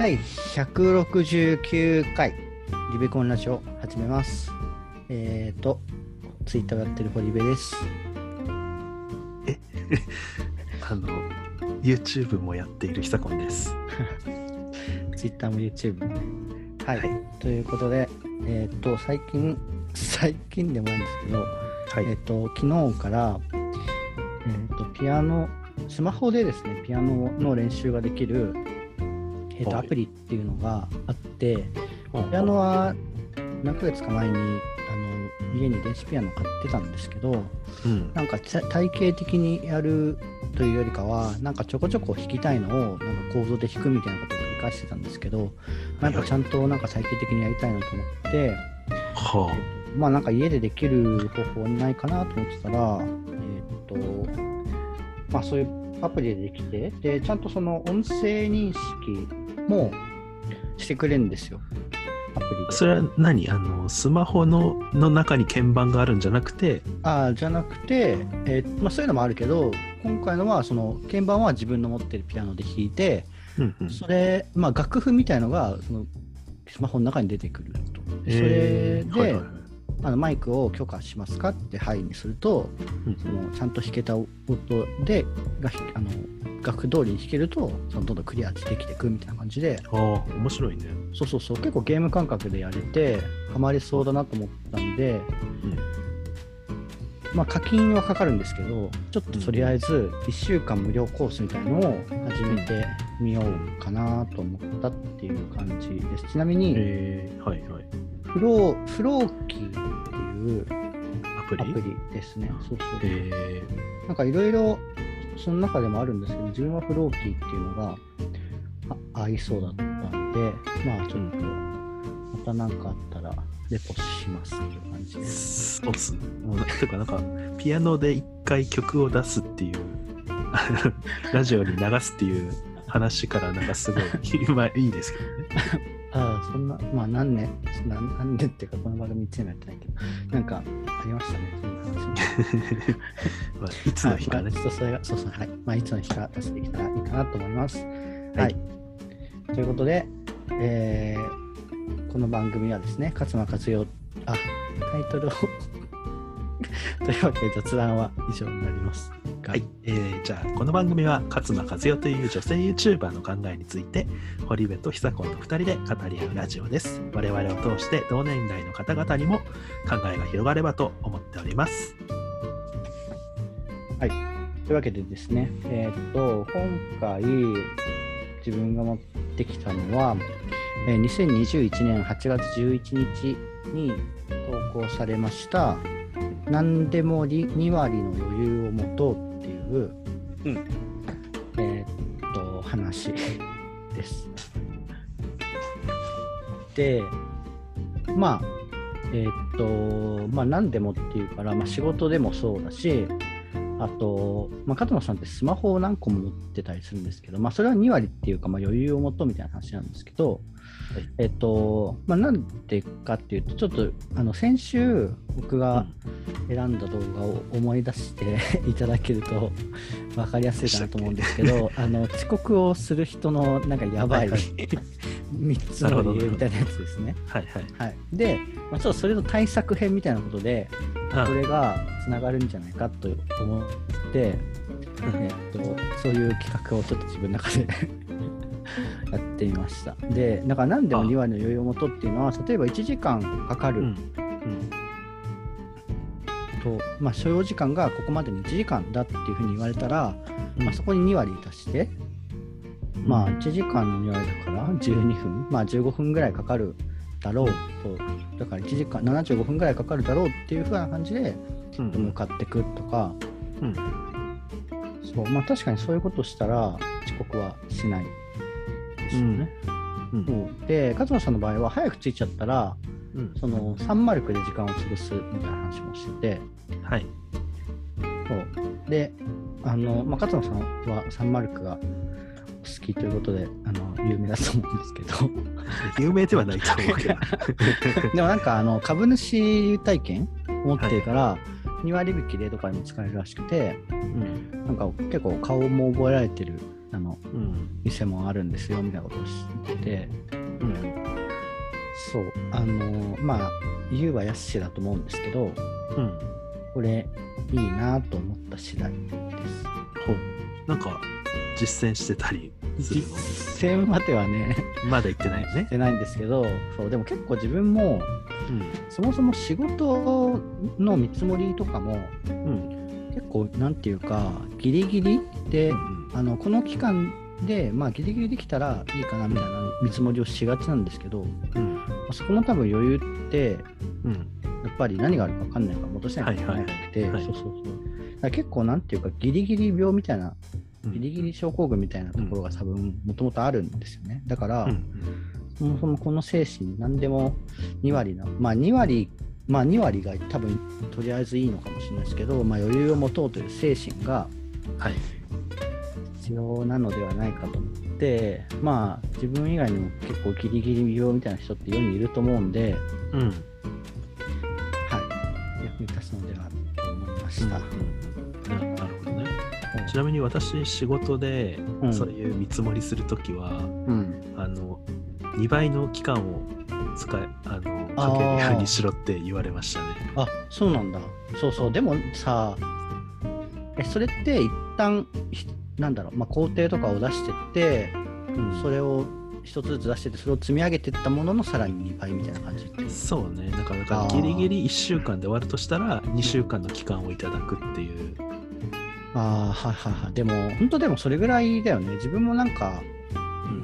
第169回リベコンラジオ始めます。えっ、と、ツイッターやってる堀部です。あの、YouTube もやっているひさこんです。ツイッターも YouTube もね。はい。はいということで、えっ、と、最近、最近でもないんですけど、はえっ、と、昨日から、えっ、と、ピアノ、スマホでですね、ピアノの練習ができる、えっ、と、はい。アプリっていうのがあって、ピアノは何ヶ月か前にあの家に電子ピアノ買ってたんですけどうん。なんかた体系的にやるというよりかはなんかちょこちょこ弾きたいのをなんかコードで弾くみたいなことを繰り返してたんですけどなんかちゃんとなんか体系的にやりたいなと思ってはまあなんか家でできる方法ないかなと思ってたらえーっとまあそういうアプリでできてでちゃんとその音声認識もしてくれるんですよ。アプリ。それは何？あの、スマホのの中に鍵盤があるんじゃなくて、あーじゃなくて、えーまあ、そういうのもあるけど今回のはその鍵盤は自分の持ってるピアノで弾いてうんうん。それ、まあ、楽譜みたいのがそのスマホの中に出てくると。でそれで、えーはいはいはい。あのマイクを許可しますかって「はい」にするとうんそのちゃんと弾けた音でがひあの楽譜通りに弾けるとそのどんどんクリアできていくみたいな感じで。ああ、面白いね。そうそうそう。結構ゲーム感覚でやれてハマりそうだなと思ったんで、まあ課金はかかるんですけどちょっととりあえず1週間無料コースみたいのを始めてみようかなと思ったっていう感じです。ちなみにえー、はいはい。フローフローキーっていうアプリ？ですね。そうそう、えなんかいろいろその中でもあるんですけど自分はフローキーっていうのが合いそうだったんでまあちょっとまた何かあったらレポしますっていう感じ、ですそうっすね。もうなてか、なんか、ピアノで一回曲を出すっていう、ラジオに流すっていう話から、なんかすごい、まあいいですけどね。ああそんなまあ何年何何年っていうかこの番組1年もやってないけどなんかありましたねそんな話も。まあ、いつの日かねはい。まあちょっとそれがそうそうはいまあいつの日か出してきたらいい。かなと思いますはい、はいということで、えーこの番組はですね勝間和代あタイトルを というわけで雑談は以上になりますがはい、えーじゃあこの番組は勝間和代という女性 YouTuber の考えについて堀部と久子の2人で語り合うラジオです。我々を通して同年代の方々にも考えが広がればと思っております。というわけでですね、えーっと、今回自分が持ってきたのは、えー2021年8月11日に投稿されました、何でも2割の余裕を持とうっていう、うんえーっと、話です。で、まあ、えーっと、まあ何でもっていうから、まあ仕事でもそうだし、あと、まあ、勝野さんってスマホを何個も持ってたりするんですけど、まあ、それは2割っていうか、まあ、余裕を持とうみたいな話なんですけど、はいえっと、まあ、なんでかっていうと、ちょっと、あの、先週、僕が選んだ動画を思い出して いただけると分かりやすいかなと思うんですけど、あの、遅刻をする人の、なんかやばいはいはい。3つの理由みたいなやつですね。はいはい。はい。で、まあ、ちょっとそれの対策編みたいなことで、あこれがつながるんじゃないかと思って、えっとそういう企画をちょっと自分の中でやってみました。で、だから何でもあ2割の余裕を持とうっていうのは、例えば1時間かかる。うん。うんと、まあ、所要時間がここまでに1時間だっていうふうに言われたら、うん。まあ、そこに2割足して、まあ、1時間の2割だから12分、まあ、15分ぐらいかかるだろうと、だから1時間75分ぐらいかかるだろうっていうふうな感じで、うん。向かってくとか、うん。そうまあ確かにそういうことしたら遅刻はしないですよね。うん。そうで勝間さんの場合は早く着いちゃったらうん。そのサンマルクで時間を潰すみたいな話もしてて。はい。そう。であの、まあ、勝間さんはサンマルクが好きということであの有名だと思うんですけど。有名ではないと思うけど。でもなんかあの株主体験を持ってるから、2割引きでとかにも使えるらしくて、うん。なんか結構顔も覚えられてるあのうん。店もあるんですよみたいなことを知っててうん。そうあのまあ言うはやすしだと思うんですけどうん。これいいなと思った次第ですほう。なんか、実践してたりする実践まではねのまだ言ってないよねし。てないんですけどそうでも結構自分もうん。そもそも仕事の見積もりとかもうん。結構なんていうかギリギリでうん。あのこの期間でまあギリギリできたらいいかなみたいな見積もりをしがちなんですけどうん。そこも多分余裕ってうん。やっぱり何があるか分かんないから戻せないといけなくて、はいそうそうそう結構なんていうかギリギリ病みたいなうん。ギリギリ症候群みたいなところが多分もともとあるんですよねだから、うん。そもそもこの精神何でも2割のまあ2割まあ2割が多分とりあえずいいのかもしれないですけど、まあ、余裕を持とうという精神がはい。必要なのではないかと思ってまあ自分以外にも結構ギリギリ病みたいな人って世にいると思うんで、うん。はい、役に立つのではと思いました。ななるほどね。ちなみに私、仕事でうんそういう見積もりするときは、うん、あの、2倍の期間を使い、あの、あー。かけるようにしろって言われましたね。あそうなんだ。そうそう。でもさえそれって一旦ひなんだろう、まあ、工程とかを出してってうん。それを一つずつ出してってそれを積み上げていったもののさらに2倍みたいな感じそうね。だから、だかギリギリ1週間で終わるとしたら、2週間の期間をいただくっていう。ああはいはいはい。でも本当でもそれぐらいだよね。自分もなんかうん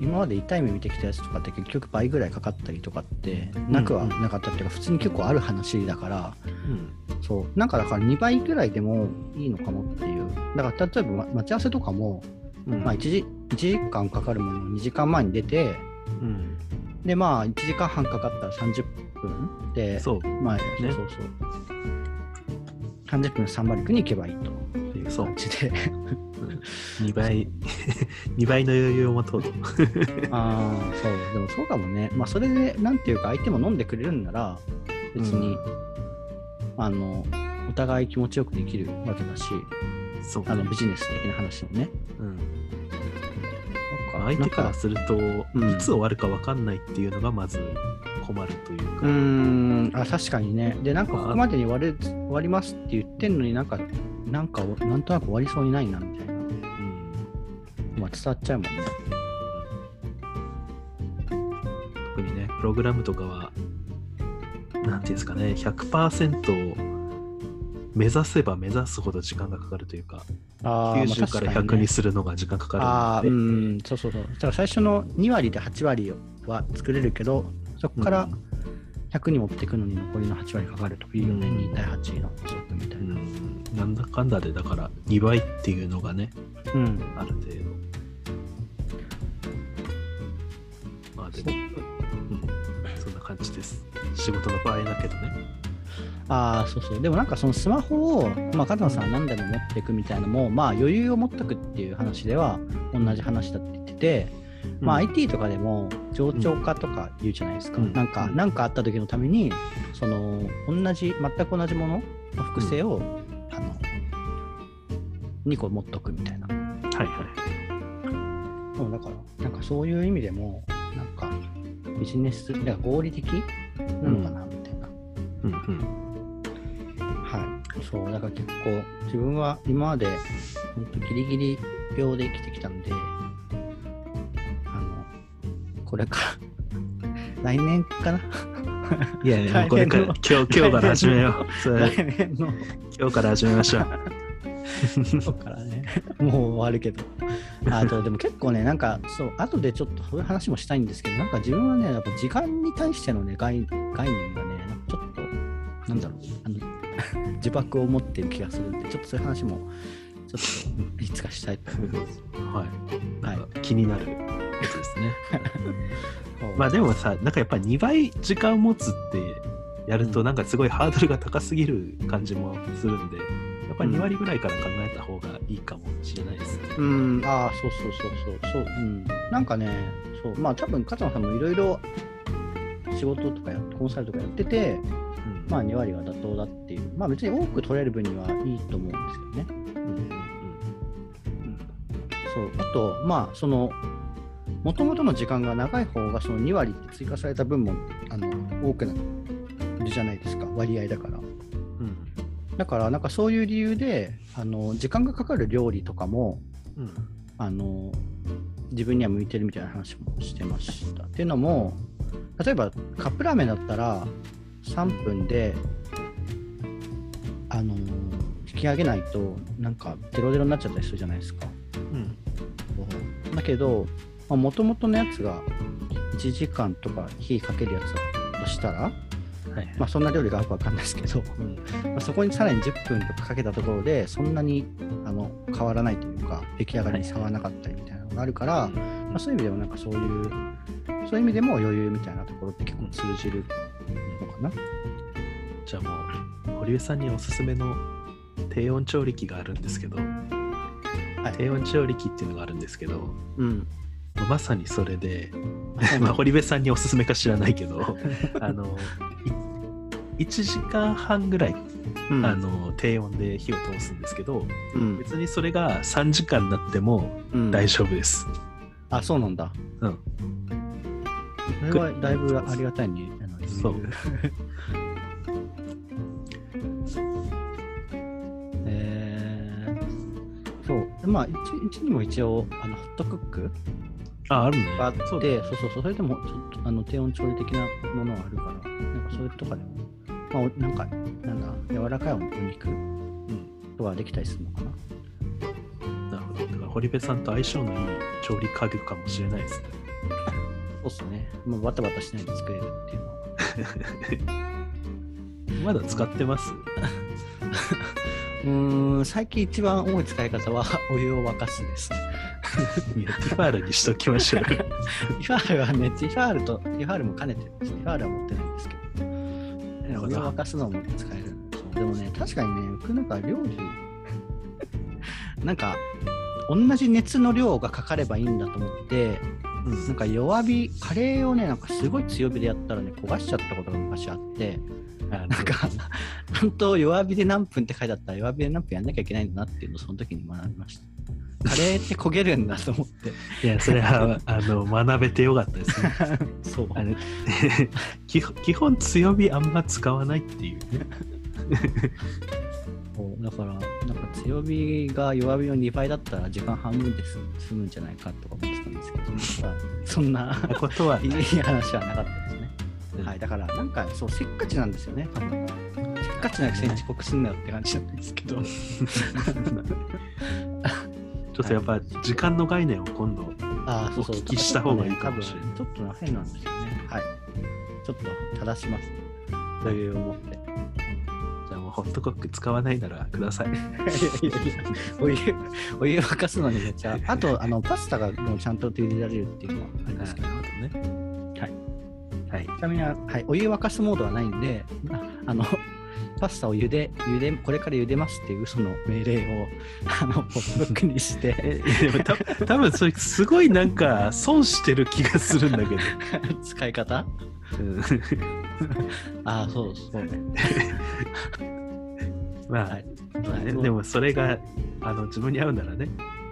今まで痛い目見てきたやつとかって結局倍ぐらいかかったりとかってなくはなかったっていうか普通に結構ある話だからうん。そうなんかだから2倍ぐらいでもいいのかもっていうだから例えばま待ち合わせとかも、うん。まあ、1, 時1時間かかるものを2時間前に出てうん。でまあ1時間半かかったら30分でそう。まあ、そうそうそう30分サンバリックに行けばいいという感じで 2倍、2倍の余裕を持とうと。ああそう。でもそうかもね。まあそれでなんていうか相手も飲んでくれるんなら別に、あのお互い気持ちよくできるわけだしそうね。あのビジネス的な話もね。うん。相手からすると、うん。いつ終わるか分かんないっていうのがまず困るというか、うーん。あ確かにね。でなんかここまでに終わる終わりますって言ってんのになんかなんかなんとなく終わりそうにないなみたいな。うんまあ伝わっちゃうもんね。特にねプログラムとかはなんていうんですかね100%を目指せば目指すほど時間がかかるというかあーまあ90から100確かにするのが時間かかるので、んそうそうそう。だから最初の2割で8割は作れるけどそこからうん100に持っていくのに残りの8割かかるといいよね、うん2対8の法則みたいうな、ん、なんだかんだでだから2倍っていうのがねうん。ある程度感じです。仕事の場合だけどね。ああそうそう。でもなんかそのスマホを、まあ、加藤さんは何でも持っていくみたいなのも、まあ余裕を持っとくっていう話では同じ話だって言ってて、まあうん IT とかでも冗長化とか言うじゃないですか、うん。なんかうん。何かあった時のためにその同じ全く同じものの複製を、あの2個持っとくみたいな。はいはい。うんだからなんかそういう意味でもなんかビジネスだから合理的なのかなみたいな、うんうん。はい。そう。だから結構自分は今まで本当ギリギリ病で生きてきたんであのこれから 来年かな？いやいや、これから、の今日、今日から始めよう。それ。来年の今日から始めましょう。そうからね、もう終わるけど。あと、でも結構ね、なんか、そう、後でちょっとそういう話もしたいんですけど、なんか自分はね、やっぱ時間に対してのね、概概念がね、なんかちょっと、なんだろう、あの 呪縛を持ってる気がするんで、ちょっとそういう話も、ちょっといつかしたいと思います。はい。はい気になるやつですね。まあでもさ、なんかやっぱり2倍時間を持つってやると、うんなんかすごいハードルが高すぎる感じもするんで、やっぱり2割ぐらいから考えた方がいいかもしれないですね。うん、ああ、そうそうそうそう、そう、うん。なんかね、そう、まあ多分、勝野さんもいろいろ仕事とかやコンサルとかやってて、うん。まあ2割が妥当だっていう、まあ別に多く取れる分にはいいと思うんですけどね。うんうんうん。そう。あとまあそのもともとの時間が長い方がその2割って追加された分もあの多くなるじゃないですか。割合だから。うん。だからなんかそういう理由であの時間がかかる料理とかもうん。あの自分には向いてるみたいな話もしてましたっていうのも例えばカップラーメンだったら3分であの引き上げないとなんかデロデロになっちゃったりするじゃないですかうん。だけどもともとのやつが1時間とか火かけるやつだとしたら、はい。まあ、そんな料理があるかわかんないですけど、うん。まあそこにさらに10分とかかけたところでそんなにあの変わらないというか出来上がりに差はなかったりみたいなのがあるから、まあ、そういう意味でもなんかそういうそういう意味でも余裕みたいなところって結構通じるのかな。じゃあもう、堀江さんにおすすめの低温調理器があるんですけど、はい低温調理器っていうのがあるんですけど、うん、まさにそれで、まあ、堀部さんにおすすめか知らないけど、あの、い1時間半ぐらい、うんあの低温で火を通すんですけど、うん別にそれが3時間になってもうん大丈夫です。あそうなんだ。うん。それはだいぶありがたいね。そう。えー、そう。まあ、うちにも一応、あのホットクックあ、あるね。があって、そうだそうそうそう、それでもちょっとあの低温調理的なものはあるから、なんかそれとかでも、まあ、おなんか、なんだ、柔らかいお肉うん。とかできたりするのかな。なるほど。だから堀部さんと相性のいい調理家具かもしれないですね。そうっすね。まあ、バタバタしないで作れるっていうのは。まだ使ってます？うーん、最近一番多い使い方は お湯を沸かすです。いや、ティファールにしときましょうよ。ティファールはね、ティファールと、ティファールも兼ねてるんです。ティファールは持ってないんですけど。湯を沸かすのも使える。でもね、確かにね、僕なんか料理、なんか、同じ熱の量がかかればいいんだと思って、なんか弱火、カレーをね、なんかすごい強火でやったらね、焦がしちゃったことが昔あって、なんか、本当弱火で何分って書いてあったら弱火で何分やんなきゃいけないんだなっていうのをその時に学びました。カレーって焦げるんだと思って。いや、それは あの学べてよかったですね。そう。あの 基本基本強火あんま使わないっていうね。そうだから、なんか強火が弱火の2倍だったら時間半分で済むんじゃないかとか思ってたんですけど、まあそんななことはいい。話はなかったですね。うんはい、だから、なんかそう、せっかちなんですよね、多分。せっかちなくせに遅刻すんなよって感じなんですけど。ちょっとやっぱ時間の概念を今度。お聞きした方がいいかもしれないちょっと変なんですよね。はい。ちょっと正します。という思って。じゃあもうホットコック使わないならください。いやいやいやお湯、お湯沸かすのにめっちゃ。あと、あの、パスタがもうちゃんと茹でられるっていうのはありますけど。ね。はい。はい。ちなみに、はい、お湯沸かすモードはないんで、ああの、パスタを茹で、茹で、これから茹でますっていう嘘の命令を、あの、ポットブックにして、えでもた多分それすごいなんか損してる気がするんだけど。使い方？うん ああ、そうそうね。まあ、はいでもそれがあの自分に合うならね、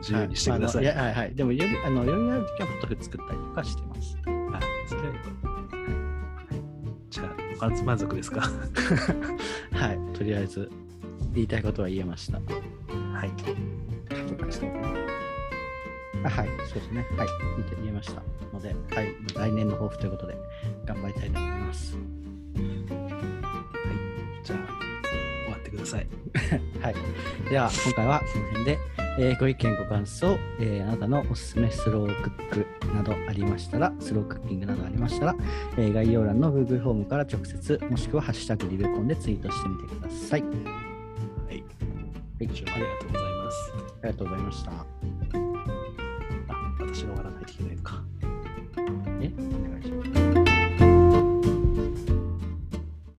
自由にしてください。はい、はいはい。でも、よりあの余裕あるときはポットフ作ったりとかしてます。あそれ満足ですか？はい。とりあえず、言いたいことは言えました。はい。あはい、そうですね。はい。言って言えましたので、はい。来年の抱負ということで、頑張りたいと思います。じゃあ、終わってください。はい。では、今回はこの辺で、えーご意見、ご感想、えーあなたのおすすめスロークックなどありましたら、スロークッキングなどありましたら、えー概要欄の Google フォームから直接、もしくはハッシュタグリベコンでツイートしてみてください。はい。はい。ありがとうございます。がとうございました。あ、私が終わらない